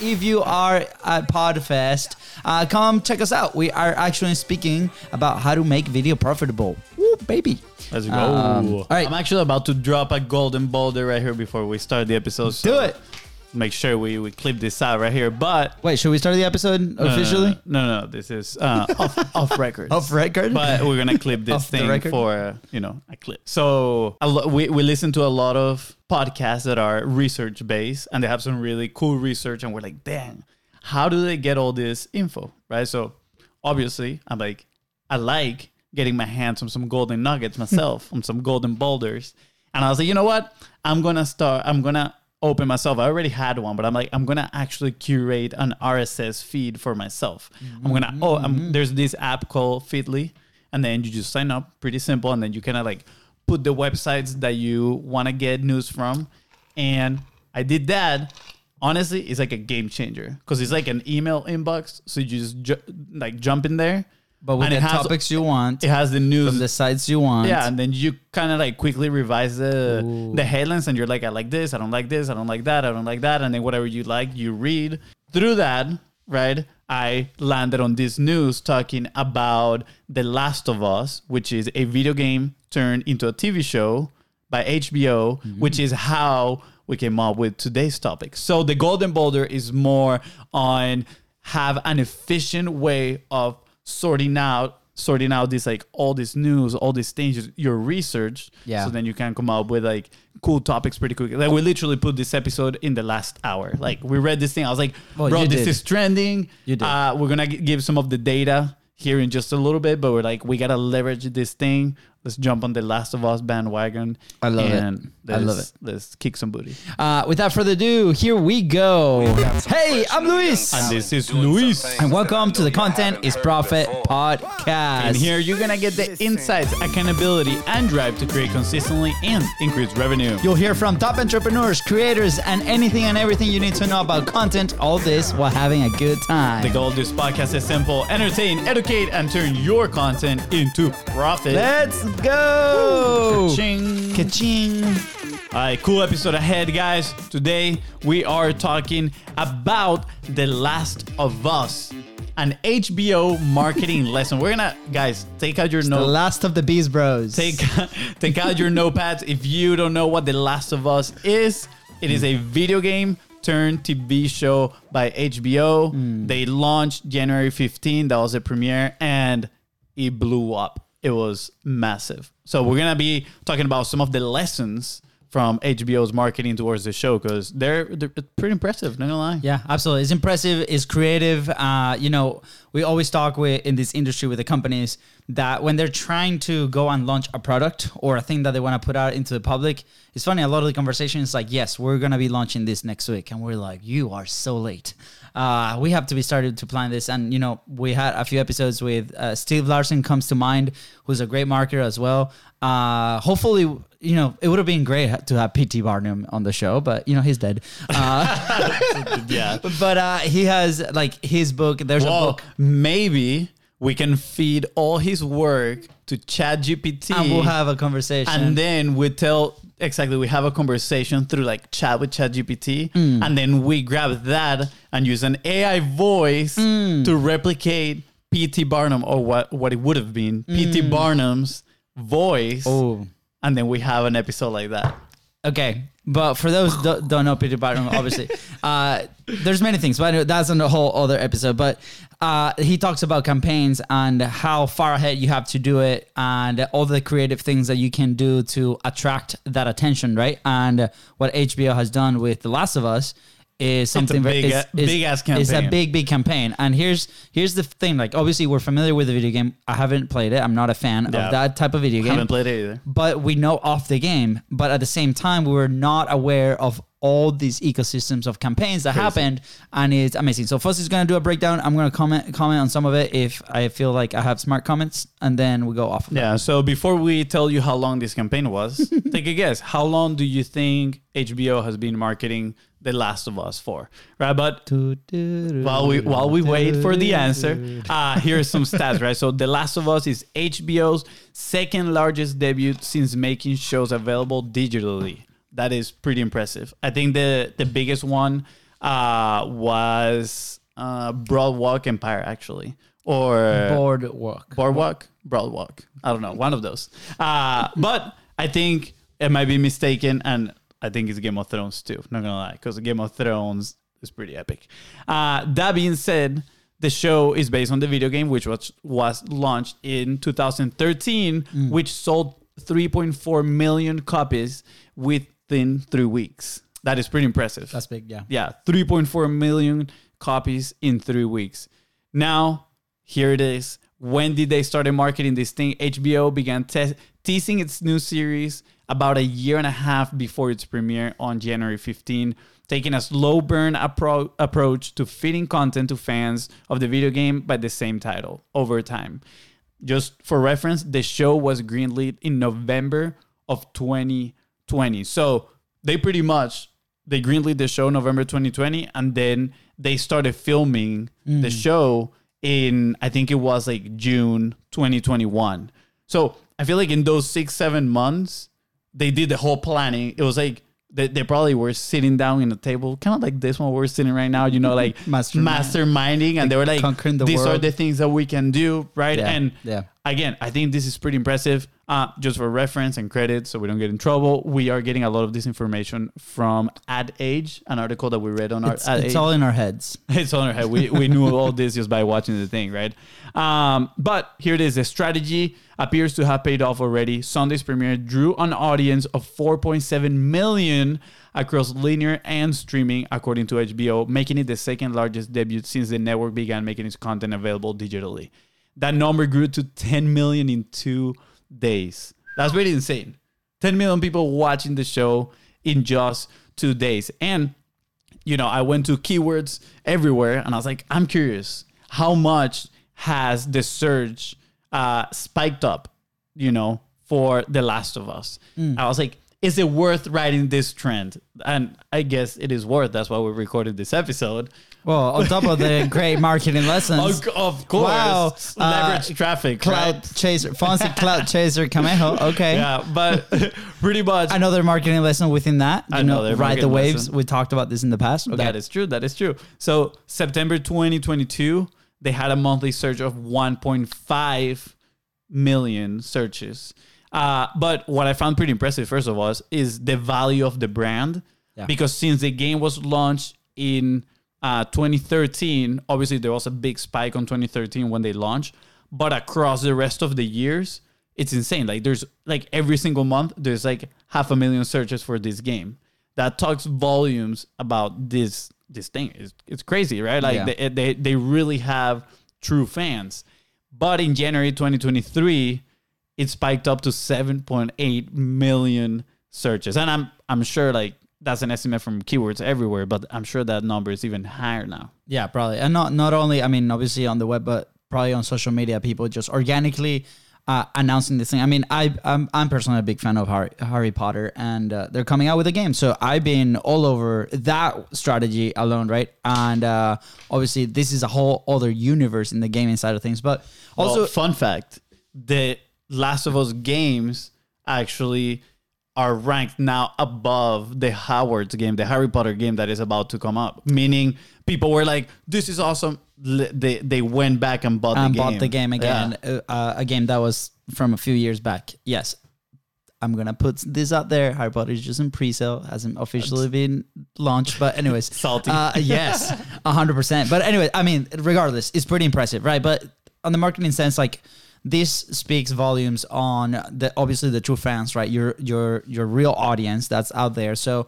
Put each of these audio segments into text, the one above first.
if you are at Podfest, uh, come check us out. We are actually speaking about how to make video profitable. Woo, baby. Let's go. Um, all right. I'm actually about to drop a golden boulder right here before we start the episode. Do it. Make sure we, we clip this out right here. But Wait, should we start the episode no, no, no, officially? No, no, no, this is uh, off, off record. Off record? But we're gonna clip this Off the thing record? for uh, you know a clip. So a lo- we we listen to a lot of podcasts that are research based, and they have some really cool research, and we're like, dang, how do they get all this info, right? So obviously, I'm like, I like getting my hands on some golden nuggets myself, on some golden boulders, and I was like, you know what? I'm gonna start. I'm gonna open myself. I already had one, but I'm like, I'm gonna actually curate an RSS feed for myself. I'm gonna. Oh, I'm, mm-hmm. there's this app called Feedly, and then you just sign up. Pretty simple, and then you kind of like put the websites that you want to get news from, and I did that. Honestly, it's like a game changer because it's like an email inbox. So you just ju- like jump in there, But with and the has topics you want, it has the news from the sites you want. yeah, and then you kind of like quickly revise the the headlines, and you're like, I like this, I don't like this, I don't like that, I don't like that, and then whatever you like, you read. Through that, right? I landed on this news talking about The Last of Us, which is a video game turned into a TV show by HBO, mm-hmm. which is how we came up with today's topic. So the Golden Boulder is more on have an efficient way of sorting out sorting out this like all this news, all these things, your research. Yeah. So then you can come up with like cool topics pretty quickly. Like we literally put this episode in the last hour. Like we read this thing. I was like, Well, bro, this did. is trending. You did. Uh, we're gonna g- give some of the data here in just a little bit, but we're like, we gotta leverage this thing. Let's jump on the Last of Us bandwagon. I love it. and I love let's- Let's kick some booty. Uh, without further ado, here we go. Hey, I'm Luis. And this is Luis. And welcome to the Content is Profit podcast. And here you're gonna get the insights, accountability, and drive to create consistently and increase revenue. You'll hear from top entrepreneurs, creators, and anything and everything you need to know about content. All this while having a good time. The goal of this podcast is simple entertain, educate, and turn your content into profit. Let's go. Ching. Ka-ching. All right, cool episode ahead, guys. Today we are talking about The Last of Us, an HBO marketing lesson. We're gonna, guys, take out your The last of the Biz Bros. Take take out your notepads. If you don't know what The Last of Us is, it is a video game turned TV show by HBO. Hmm. They launched January 15. That was the premiere, and it blew up. It was massive. So we're gonna be talking about some of the lessons from HBO's marketing towards the show because they're they're pretty impressive. Not gonna lie. Yeah, absolutely. It's impressive. It's creative. Uh, you know, we always talk with in this industry with the companies that when they're trying to go and launch a product or a thing that they want to put out into the public, it's funny. A lot of the conversation is like, "Yes, we're gonna be launching this next week," and we're like, "You are so late." Uh, we have to be started to plan this, and you know, we had a few episodes with uh, Steve Larsen comes to mind, who's a great marketer as well. Uh, hopefully, you know, it would have been great to have P.T. Barnum on the show, but you know, he's dead. Uh, yeah. but uh, he has like his book. There's a book, maybe we can feed all his work to ChatGPT. and we'll have a conversation. and then we tell exactly we have a conversation through like chat with ChatGPT, Hmm. and then we grab that and use an AI voice Hmm. to replicate P.T. Barnum or what what it would have been P.T. Barnum's voice, oh, and then we have an episode like that. Okay. But for those that don't know Peter Barnum, obviously, uh, there's many things, but that's on a whole other episode. But uh, he talks about campaigns and how far ahead you have to do it, and all the creative things that you can do to attract that attention, right? And what HBO has done with The Last of Us is something very- big is- is- big-ass campaign. It's a big, big campaign. And here's here's the thing: like, obviously, we're familiar with the video game. I haven't played it. I'm not a fan Yeah. of that type of video game Haven't played it either. but we know of the game. But at the same time, we were not aware of all these ecosystems of campaigns that happened, and it's amazing. So going to do a breakdown. I'm going to comment comment on some of it if I feel like I have smart comments, and then we go off. Of Yeah. So before we tell you how long this campaign was, take a guess. How long do you think HBO has been marketing The Last of Us 4, Right, but while we while we wait for the answer, uh, here's some stats. Right, so The Last of Us is HBO's second largest debut since making shows available digitally. That is pretty impressive. I think the the biggest one uh, was uh, Broadwalk Empire, actually, or Boardwalk. Boardwalk, Broadwalk. I don't know, one of those. Uh, but I think it might be mistaken, and I think it's Game of Thrones too. Not gonna lie, because Game of Thrones is pretty epic. Uh, that being said, the show is based on the video game, which was was launched in 2013, which sold 3.4 million copies within three weeks. That is pretty impressive. That's big, yeah. Yeah, 3.4 million copies in three weeks. Now, here it is. When did they start marketing this thing? HBO began te- teasing its new series about a year and a half before its premiere on January 15, taking a slow burn appro- approach to feeding content to fans of the video game by the same title over time. Just for reference, the show was greenlit in November of 2020. So they pretty much they greenlit the show November 2020, and then they started filming the mm. show in I think it was like June 2021. So I feel like in those six seven months they did the whole planning. It was like they, they probably were sitting down in a table, kind of like this one we're sitting right now. You know, like Mastermind. masterminding, and they were like, the "These are the things that we can do, right?" Yeah, And yeah. Again, I think this is pretty impressive. Uh, just for reference and credit, so we don't get in trouble, we are getting a lot of this information from Ad Age, an article that we read on our It's, Ad it's Age. all in our heads. It's all in our head. We, we knew all this just by watching the thing, right? Um, but here it is. The strategy appears to have paid off already. Sunday's premiere drew an audience of 4.7 million across linear and streaming, according to HBO, making it the second largest debut since the network began making its content available digitally. That number grew to 10 million in two days. That's pretty insane. 10 million people watching the show in just two days. And you know, I went to keywords everywhere and I was like, I'm curious, how much has the surge uh, spiked up, you know, for The Last of Us? I was like, is it worth riding this trend? And I guess it is worth. That's why we recorded this episode. Well, on top of the great marketing lessons, Of, of course, Wow. leverage Uh, traffic, cloud right? chaser, Fonzie cloud chaser Camejo. Okay. Yeah, but pretty much Another marketing lesson within that. You know, ride the waves. lesson. We talked about this in the past. Okay. That is true. That is true. So September 2022, they had a monthly surge of 1.5 million searches. Uh, but what I found pretty impressive, first of all, is, is the value of the brand. Yeah. Because since the game was launched in uh, 2013, obviously there was a big spike on 2013 when they launched. But across the rest of the years, it's insane. Like there's like every single month, there's like half a million searches for this game. That talks volumes about this this thing. It's, it's crazy, right? Like Yeah. they, they they really have true fans. But in January 2023, it spiked up to 7.8 million searches. And I'm I'm sure like that's an estimate from keywords everywhere, but I'm sure that number is even higher now. Yeah, probably, and not not only. I mean, obviously on the web, but probably on social media, people just organically uh, announcing this thing. I mean, I I'm, I'm personally a big fan of Harry, Harry Potter, and uh, they're coming out with a game, so I've been all over that strategy alone, right? And uh, obviously, this is a whole other universe in the gaming side of things. But also, Also, fun fact: the Last of Us games actually are ranked now above the Hogwarts game, the Harry Potter game that is about to come up. Meaning, people were like, "This is awesome." They they went back and bought and the game. bought the game again. Yeah. Uh, a game that was from a few years back. Yes. I'm gonna put this out there. Harry Potter is just in pre-sale, hasn't officially been launched. But anyways, Salty. Uh, yes, hundred percent. But anyway, I mean, regardless, it's pretty impressive, right? But on the marketing sense, like this speaks volumes on the obviously the true fans, right? Your your your real audience that's out there. So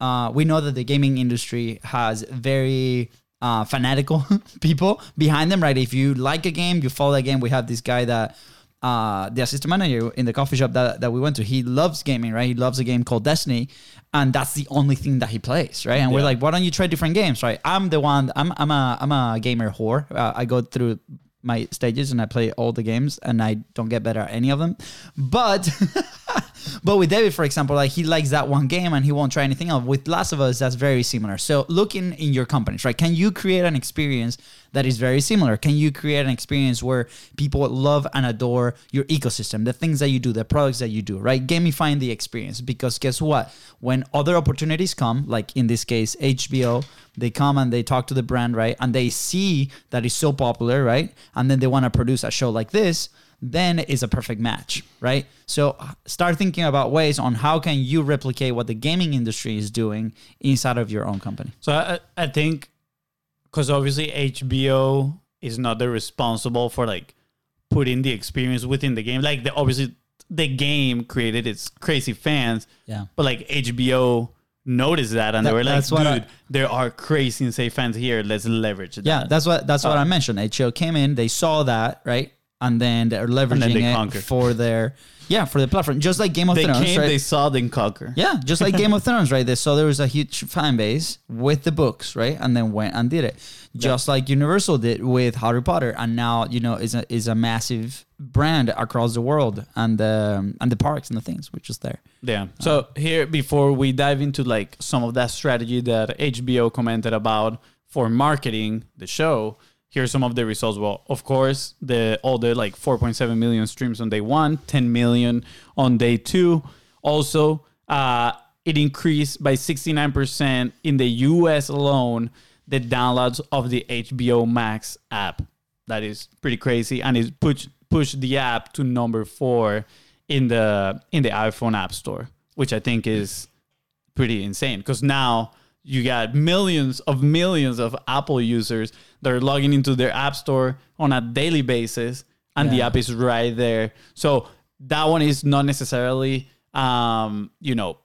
uh, we know that the gaming industry has very uh, fanatical people behind them, right? If you like a game, you follow that game. We have this guy that uh, the assistant manager in the coffee shop that, that we went to. He loves gaming, right? He loves a game called Destiny, and that's the only thing that he plays, right? And we're like, why don't you try different games, right? I'm the one. I'm I'm a I'm a gamer whore. Uh, I go through my stages and I play all the games and I don't get better at any of them. But but with David, for example, like he likes that one game and he won't try anything else. With Last of Us, that's very similar. So looking in your companies, right? Can you create an experience that is very similar? Can you create an experience where people love and adore your ecosystem, the things that you do, the products that you do, right? Gamifying the experience. Because guess what? When other opportunities come, like in this case, HBO, they come and they talk to the brand, right? And they see that it's so popular, right? And then they want to produce a show like this then is a perfect match, right? So start thinking about ways on how can you replicate what the gaming industry is doing inside of your own company. So I, I think because obviously HBO is not the responsible for like putting the experience within the game. Like the, obviously the game created its crazy fans, Yeah. but like HBO noticed that and That- they were like, dude, I- there are crazy insane fans here. Let's leverage that. Yeah, that's what that's what Uh, I mentioned. HBO came in, they saw that, right? And then they're leveraging then they it conquered. for their yeah, for the platform. Just like Game of they Thrones, came, right? they saw, then conquer. Yeah, just like Game of Thrones, right? They saw there was a huge fan base with the books, right? And then went and did it. Just like Universal did with Harry Potter, and now you know is a is a massive brand across the world, and the and the parks and the things which is there. Yeah. So here, before we dive into like some of that strategy that HBO commented about for marketing the show, here's some of the results. Well, of course, the all the like 4.7 million streams on day one, 10 million on day two. Also, uh, it increased by 69% in the US alone the downloads of the HBO Max app. That is pretty crazy, and it pushed pushed the app to number four in the in the iPhone App Store, which I think is pretty insane. Because now you got millions of millions of Apple users that are logging into their App Store on a daily basis, and the app is right there. So that one is not necessarily, um, you know,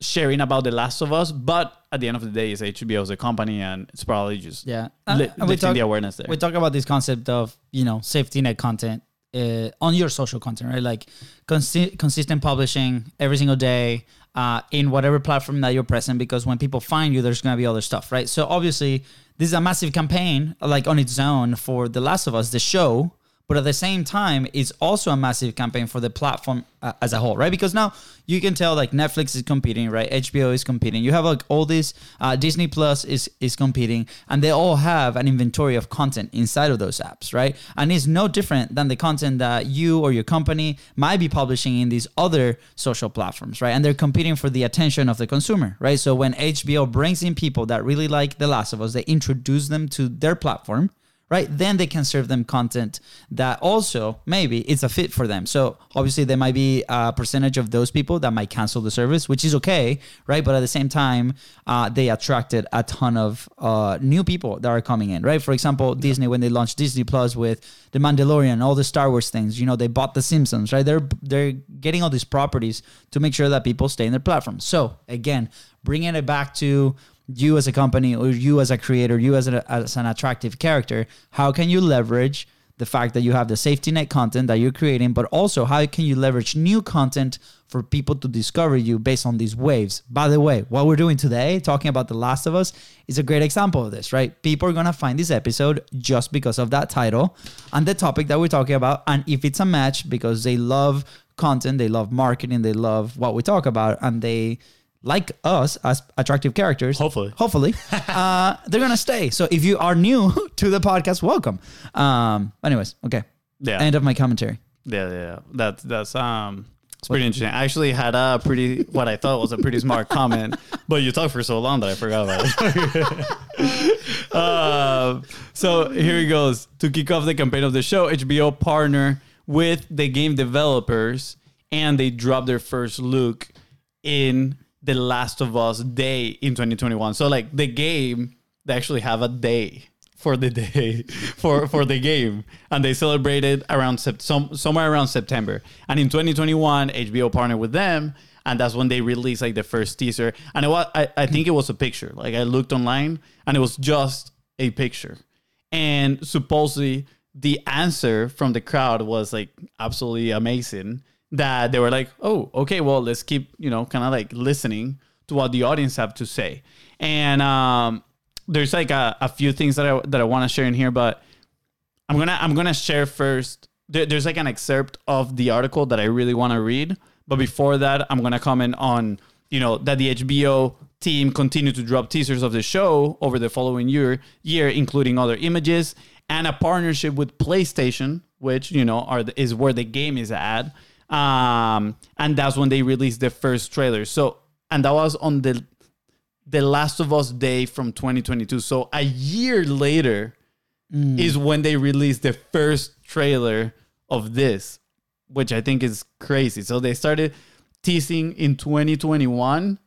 sharing about The Last of Us, but at the end of the day, it's HBO as a company, and it's probably just Yeah, li- and we lifting talk, the awareness there. we talk about this concept of you know safety net content uh, on your social content, right? Like consi- consistent publishing every single day uh, in whatever platform that you're present. Because when people find you, there's gonna be other stuff, right? So obviously, this is a massive campaign, like on its own for The Last of Us, the show. But at the same time, it's also a massive campaign for the platform uh, as a whole, right? Because now you can tell like Netflix is competing, right? HBO is competing. You have like all this uh, Disney Plus is is competing, and they all have an inventory of content inside of those apps, right? And it's no different than the content that you or your company might be publishing in these other social platforms, right? And they're competing for the attention of the consumer, right? So when HBO brings in people that really like The Last of Us, they introduce them to their platform right? Then they can serve them content that also maybe it's a fit for them. So obviously there might be a percentage of those people that might cancel the service, which is okay, right? But at the same time, uh, they attracted a ton of uh, new people that are coming in, right? For example, Disney when they launched Disney Plus with The Mandalorian, all the Star Wars things, you know, they bought The Simpsons, right? They're they're getting all these properties to make sure that people stay in their platform. So again, bringing it back to you as a company or you as a creator, you as, a, as an attractive character, how can you leverage the fact that you have the safety net content that you're creating, but also how can you leverage new content for people to discover you based on these waves? By the way, what we're doing today, talking about The Last of Us, is a great example of this, right? People are to find this episode just because of that title and the topic that we're talking about. And if it's a match because they love content, they love marketing, they love what we talk about, and they like us as attractive characters. Hopefully. Hopefully. uh, they're going to stay. So if you are new to the podcast, welcome. Um, anyways, okay. Yeah. End of my commentary. Yeah, yeah, yeah. That's that's um it's pretty interesting. I actually had a pretty what I thought was a pretty smart comment, but you talked for so long that I forgot about it. uh, so here it goes. To kick off the campaign of the show, HBO partner with the game developers and they dropped their first look in The Last of Us Day in 2021. So like the game, they actually have a day for the day for for the game. And they celebrated around sep- some, somewhere around september. And in 2021 hbo partnered with them and that's when they released like the first teaser. And it was, I, I think it was a picture. Like i looked online and it was just a picture. And supposedly the answer from the crowd was like absolutely amazing that they were like oh okay well let's keep you know kind of like listening to what the audience have to say and um there's like a, a few things that I that I want to share in here, but I'm gonna I'm gonna share first. There, there's like an excerpt of the article that I really want to read, But before that, I'm gonna comment on you know that the HBO team continued to drop teasers of the show over the following year, year including other images and a partnership with PlayStation, which you know are is where the game is at. Um, and that's when they released the first trailer. So, and that was on the the Last of Us Day from 2022. So a year later is when they released the first trailer of this, which I think is crazy. So they started teasing in 2021.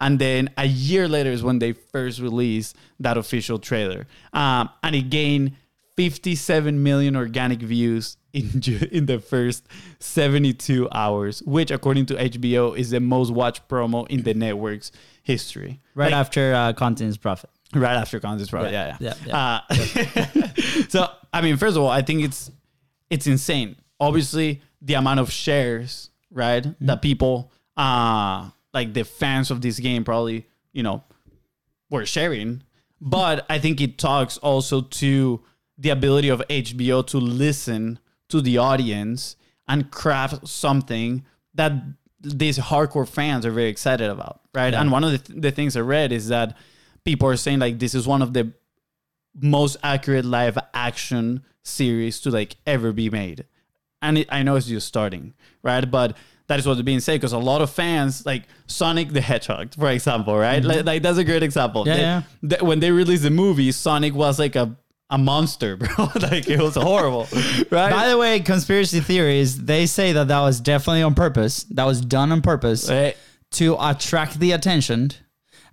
And then a year later is when they first released that official trailer. Um, and it gained 57 million organic views in, ju- in the first 72 hours, which, according to HBO, is the most watched promo in the network's history. Right Like, after uh, Content's Profit. right after Contest Pro. Yeah, yeah. Yeah, Uh, so I mean, first of all, I think it's it's insane. Obviously, the amount of shares, right, Mm-hmm. that people uh like the fans of this game probably, you know, were sharing. But I think it talks also to the ability of HBO to listen to the audience and craft something that these hardcore fans are very excited about, right? And one of the, th- the things I read is that people are saying like this is one of the most accurate live action series to like ever be made. And it, I know it's just starting, right? But that is what's being said because a lot of fans like Sonic the Hedgehog, for example, right? Mm-hmm. Like, like that's a great example. Yeah, They- yeah. they- when they released the movie, Sonic was like a a monster, bro. like it was horrible, right? By the way, conspiracy theories, they say that that was definitely on purpose. That was done on purpose Eh, to attract the attention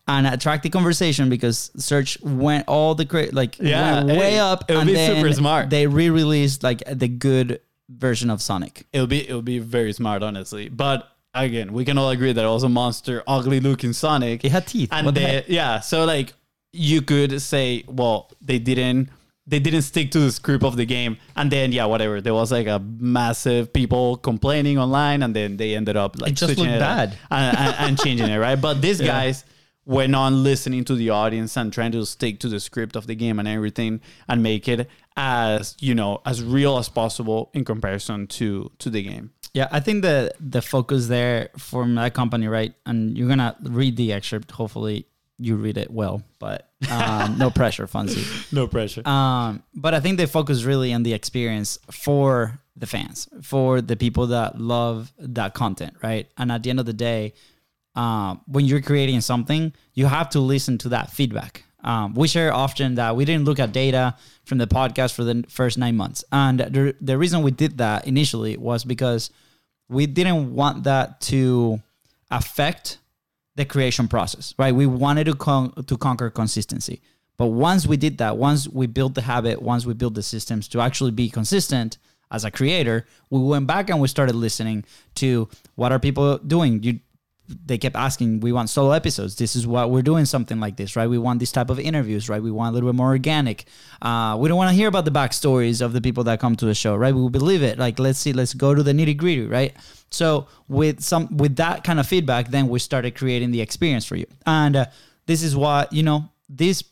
and attract the conversation because search went all the great like Yeah, went way hey, up it would be then super smart. they re-released like the good version of Sonic. It'll be it'll be very smart, honestly. But again, we can all agree that it was a monster, ugly looking Sonic. It had teeth. and What the they, yeah, so like you could say, well, they didn't they didn't stick to the script of the game, and then yeah, whatever. There was like a massive people complaining online, and then they ended up like It just switching looked up bad. and, and, and changing it, right? But these guys went on listening to the audience and trying to stick to the script of the game and everything, and make it as you know as real as possible in comparison to to the game. Yeah, I think the the focus there from that company, right? And you're gonna read the excerpt. Hopefully, you read it well, but um, no pressure, Fonzie. No pressure. Um, but I think they focus really on the experience for the fans, for the people that love that content, right? And at the end of the day, um, when you're creating something, you have to listen to that feedback. Um, we share often that we didn't look at data from the podcast for the first nine months, and the the reason we did that initially was because we didn't want that to affect the creation process, right? We wanted to con- to conquer consistency. But once we did that, once we built the habit, once we built the systems to actually be consistent as a creator, we went back and we started listening to what are people doing. You they kept asking, we want solo episodes. This is what we're doing, something like this, right? We want this type of interviews, right? We want a little bit more organic. Uh, we don't want to hear about the backstories of the people that come to the show, right? We believe it. Like, let's see, let's go to the nitty gritty, right? So with some with that kind of feedback, then we started creating the experience for you. And uh, this is what you know. This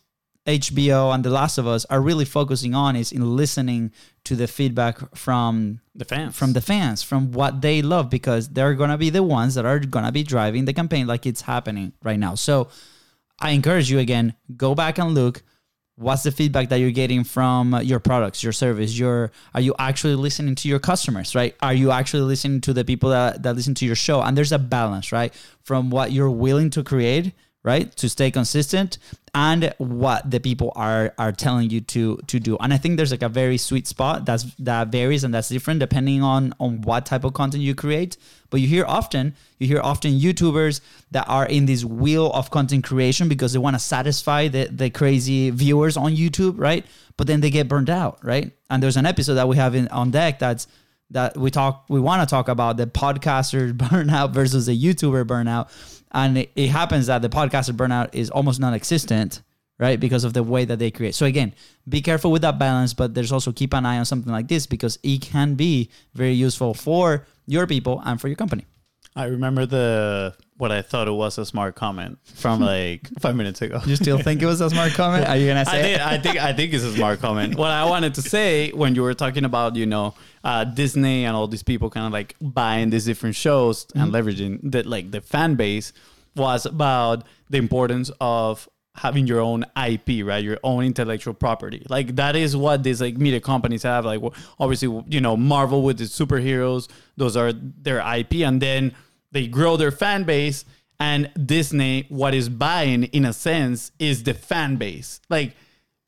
HBO and The Last of Us are really focusing on is in listening to the feedback from the fans. from the fans, from what they love, because they're gonna be the ones that are gonna be driving the campaign like it's happening right now. So I encourage you again, go back and look. What's the feedback that you're getting from your products, your service? Your are you actually listening to your customers, right? Are you actually listening to the people that, that listen to your show? And there's a balance, right? From what you're willing to create, right? To stay consistent and what the people are are telling you to to do. And I think there's like a very sweet spot that's that varies and that's different depending on on what type of content you create. But you hear often, you hear often YouTubers that are in this wheel of content creation because they want to satisfy the the crazy viewers on YouTube, right? But then they get burned out, right? And there's an episode that we have in on deck that's that we talk we want to talk about the podcaster burnout versus the YouTuber burnout. And it, it happens that the podcaster burnout is almost non-existent, right? Because of the way that they create. So again, be careful with that balance, but there's also keep an eye on something like this because it can be very useful for your people and for your company. I remember the what I thought it was a smart comment from like five minutes ago. You still think it was a smart comment? Are you gonna say? think, it? I think I think it's a smart comment. What I wanted to say when you were talking about you know uh, Disney and all these people kind of like buying these different shows and leveraging the like the fan base was about the importance of having your own IP, right? Your own intellectual property. Like that is what these like media companies have. Like obviously, you know, Marvel with the superheroes, those are their IP, and then they grow their fan base. And Disney, what is buying in a sense, is the fan base. Like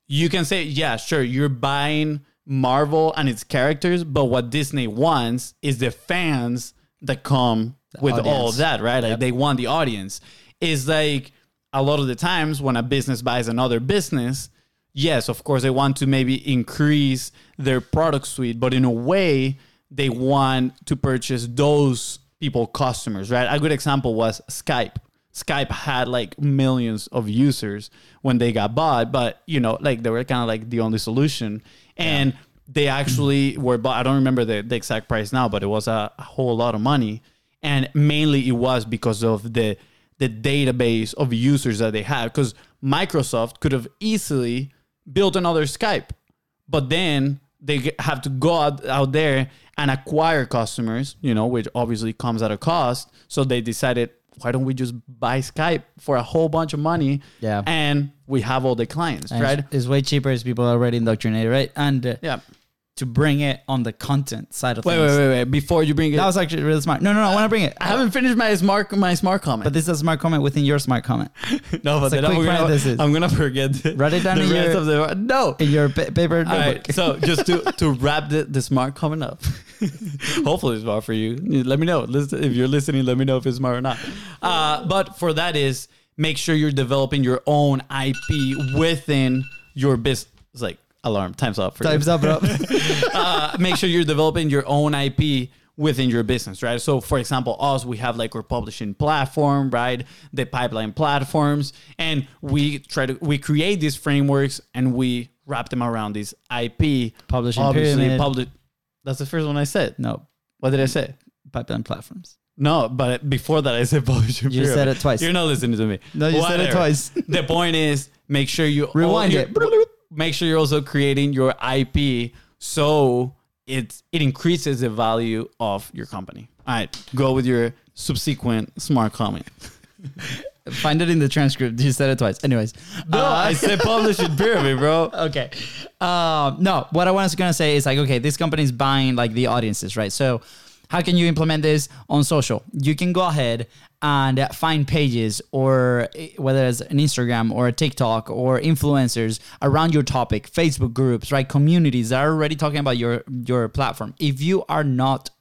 you can say, yeah, sure, you're buying Marvel and its characters, but what Disney wants is the fans that come with all audience. of that, right? Like they want the audience. Is like a lot of the times when a business buys another business, yes, of course they want to maybe increase their product suite, but in a way they want to purchase those people customers, right? A good example was Skype. Skype had like millions of users when they got bought, but you know, like they were kind of like the only solution. And they actually were bought. I don't remember the, the exact price now, but it was a, a whole lot of money. And mainly it was because of the the database of users that they have Because Microsoft could have easily built another Skype, but then they have to go out, out there and acquire customers, you know, which obviously comes at a cost. So they decided, why don't we just buy Skype for a whole bunch of money? Yeah. And we have all the clients, And right? It's, way cheaper as people are already indoctrinated, right? And uh, Yeah. To bring it on the content side of Wait, things. wait, wait, wait. Before you bring it, That was actually really smart. No, no, no. I want to bring it. I haven't finished my smart my smart comment. But this is a smart comment within your smart comment. no, but then I'm gonna, parenthesis. I'm gonna forget Write it down the in rest your- of the no. In your pa- paper All notebook. right, so just to, to wrap the, the smart comment up, hopefully it's smart for you. Let me know. Listen, if you're listening, let me know if it's smart or not. Uh, but for that is make sure you're developing your own IP within your business. It's like alarm. Time's up for you Time's up, bro. uh, make sure you're developing your own IP within your business, right? So, for example, us, we have like our publishing platform, right? The pipeline platforms, and we try to we create these frameworks and we wrap them around this IP. Publishing pyramid. public. That's the first one I said. no, What did I say? pipeline platforms. No, but before that, I said publishing. You said it twice. You're not listening to me. No, you said it twice. the point is, make sure you Rewind it. Make sure you're also creating your IP so it it increases the value of your company. All right, go with your subsequent smart comment. Find it in the transcript. You said it twice. Anyways. No, Uh, I said publishing pyramid, bro. okay. Um, no, what I was gonna say is like, okay, this company is buying like the audiences, right? So, how can you implement this on social? You can go ahead and find pages, or eh, whether it's an Instagram or a TikTok or influencers around your topic, Facebook groups, right? Communities that are already talking about your your platform. If you are not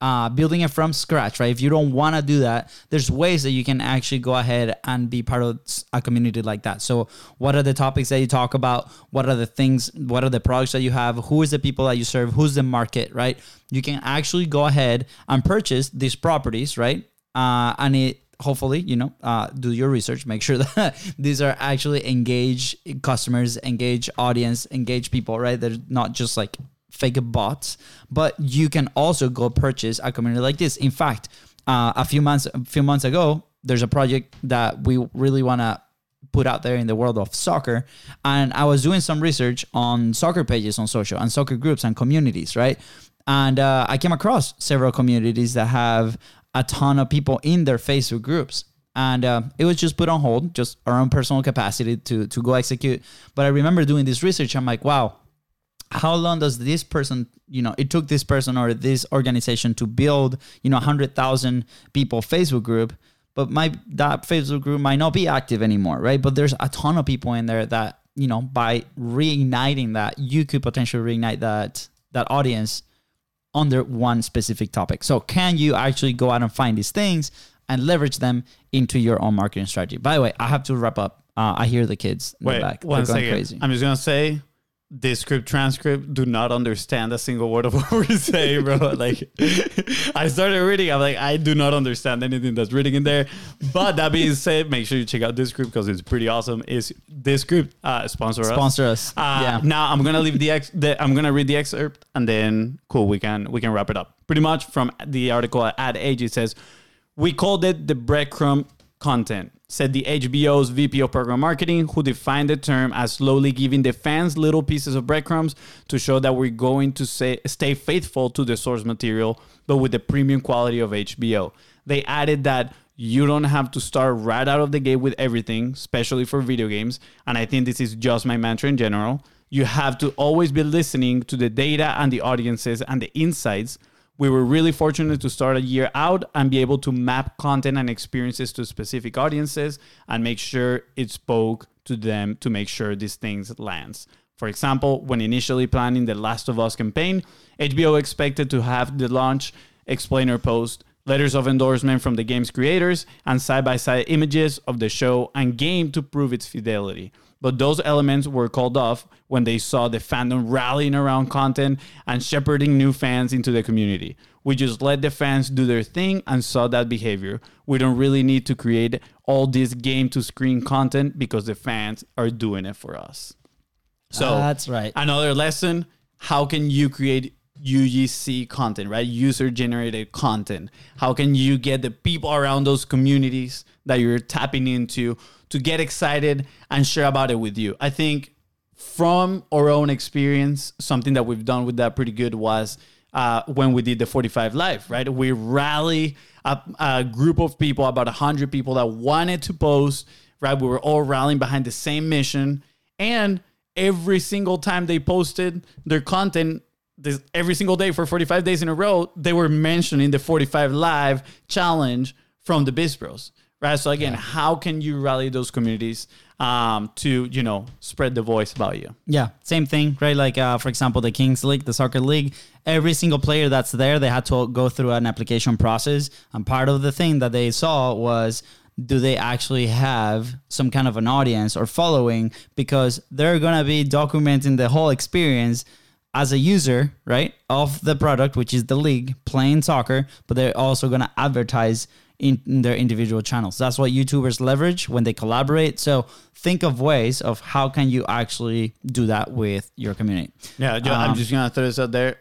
uh, building it from scratch, right? If you don't want to do that, there's ways that you can actually go ahead and be part of a community like that. So, what are the topics that you talk about? What are the things? What are the products that you have? Who is the people that you serve? Who's the market, right? You can actually go ahead and purchase these properties, right? Uh, and it hopefully, you know, uh, do your research, make sure that these are actually engage customers, engage audience, engage people, right? They're not just like fake bots, but you can also go purchase a community like this. In fact, uh, a few months a few months ago, there's a project that we really want to put out there in the world of soccer, and I was doing some research on soccer pages on social and soccer groups and communities, right? And uh, I came across several communities that have a ton of people in their Facebook groups. And uh, it was just put on hold, just our own personal capacity to to go execute. But I remember doing this research. I'm like, wow, how long does this person you know it took this person or this organization to build you know 100000 people facebook group but my that facebook group might not be active anymore right but there's a ton of people in there that you know by reigniting that you could potentially reignite that that audience under one specific topic so can you actually go out and find these things and leverage them into your own marketing strategy by the way i have to wrap up uh, i hear the kids in Wait, the back one They're going second. crazy I'm just gonna say. Descript transcript do not understand a single word of what we're saying, bro. Like, I started reading. I'm like, I do not understand anything that's reading in there. But that being said, make sure you check out Descript because it's pretty awesome. Is Descript uh, sponsor us? sponsor us Uh, yeah Now I'm gonna leave the, ex- the I'm gonna read the excerpt and then cool we can we can wrap it up. Pretty much from the article Ad Age it says We called it the breadcrumb content, said the HBO's VP of Program Marketing, who defined the term as slowly giving the fans little pieces of breadcrumbs to show that we're going to say, stay faithful to the source material, but with the premium quality of HBO. They added that you don't have to start right out of the gate with everything, especially for video games. And I think this is just my mantra in general. You have to always be listening to the data and the audiences and the insights we were really fortunate to start a year out and be able to map content and experiences to specific audiences and make sure it spoke to them to make sure these things lands. For example, when initially planning the Last of Us campaign, HBO expected to have the launch explainer post, letters of endorsement from the game's creators, and side by side images of the show and game to prove its fidelity but those elements were called off when they saw the fandom rallying around content and shepherding new fans into the community. We just let the fans do their thing and saw that behavior. We don't really need to create all this game to screen content because the fans are doing it for us. So that's right. Another lesson how can you create UGC content, right? User generated content. How can you get the people around those communities that you're tapping into to get excited and share about it with you? I think from our own experience, something that we've done with that pretty good was uh, when we did the 45 live, right? We rally a, a group of people, about 100 people that wanted to post, right? We were all rallying behind the same mission. And every single time they posted their content, this, every single day for 45 days in a row, they were mentioning the 45 Live challenge from the Biz Bros. Right. So again, yeah. how can you rally those communities um, to you know spread the voice about you? Yeah, same thing, right? Like uh, for example, the Kings League, the soccer league. Every single player that's there, they had to go through an application process, and part of the thing that they saw was do they actually have some kind of an audience or following because they're going to be documenting the whole experience as a user, right, of the product, which is the league playing soccer, but they're also going to advertise in, in, their individual channels. That's what YouTubers leverage when they collaborate. So think of ways of how can you actually do that with your community. Yeah, um, I'm just gonna throw this out there.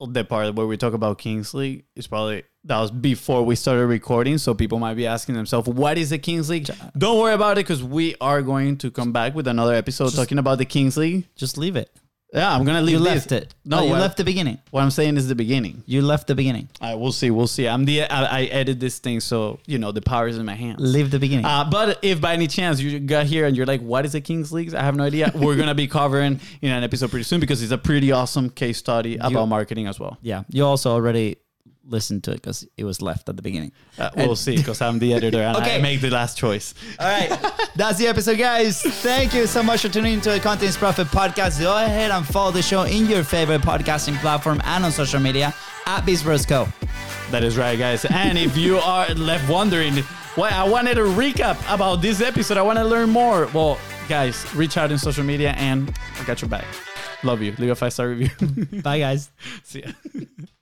The part where we talk about Kings League is probably that was before we started recording, so people might be asking themselves, "What is the Kings League?" Don't worry about it because we are going to come back with another episode just, talking about the Kings League. Just leave it. Yeah, I'm gonna leave. You left it. No, you left the beginning. What I'm saying is the beginning. You left the beginning. Right, we'll see. We'll see. I'm the I, I edit this thing, so you know the power is in my hands. Leave the beginning. Uh, but if by any chance you got here and you're like, "What is a Kings League?" I have no idea. We're gonna be covering in an episode pretty soon because it's a pretty awesome case study about you, marketing as well. Yeah, you also already listen to it because it was left at the beginning. Uh, we'll see because I'm the editor and okay. I make the last choice. All right. That's the episode, guys. Thank you so much for tuning into the Content is Profit podcast. Go ahead and follow the show in your favorite podcasting platform and on social media at Biz Bros Co. That is right, guys. And if you are left wondering, why I wanted a recap about this episode, I want to learn more. Well, guys, reach out in social media and I got your back. Love you. Leave a five star review. Bye, guys. See ya.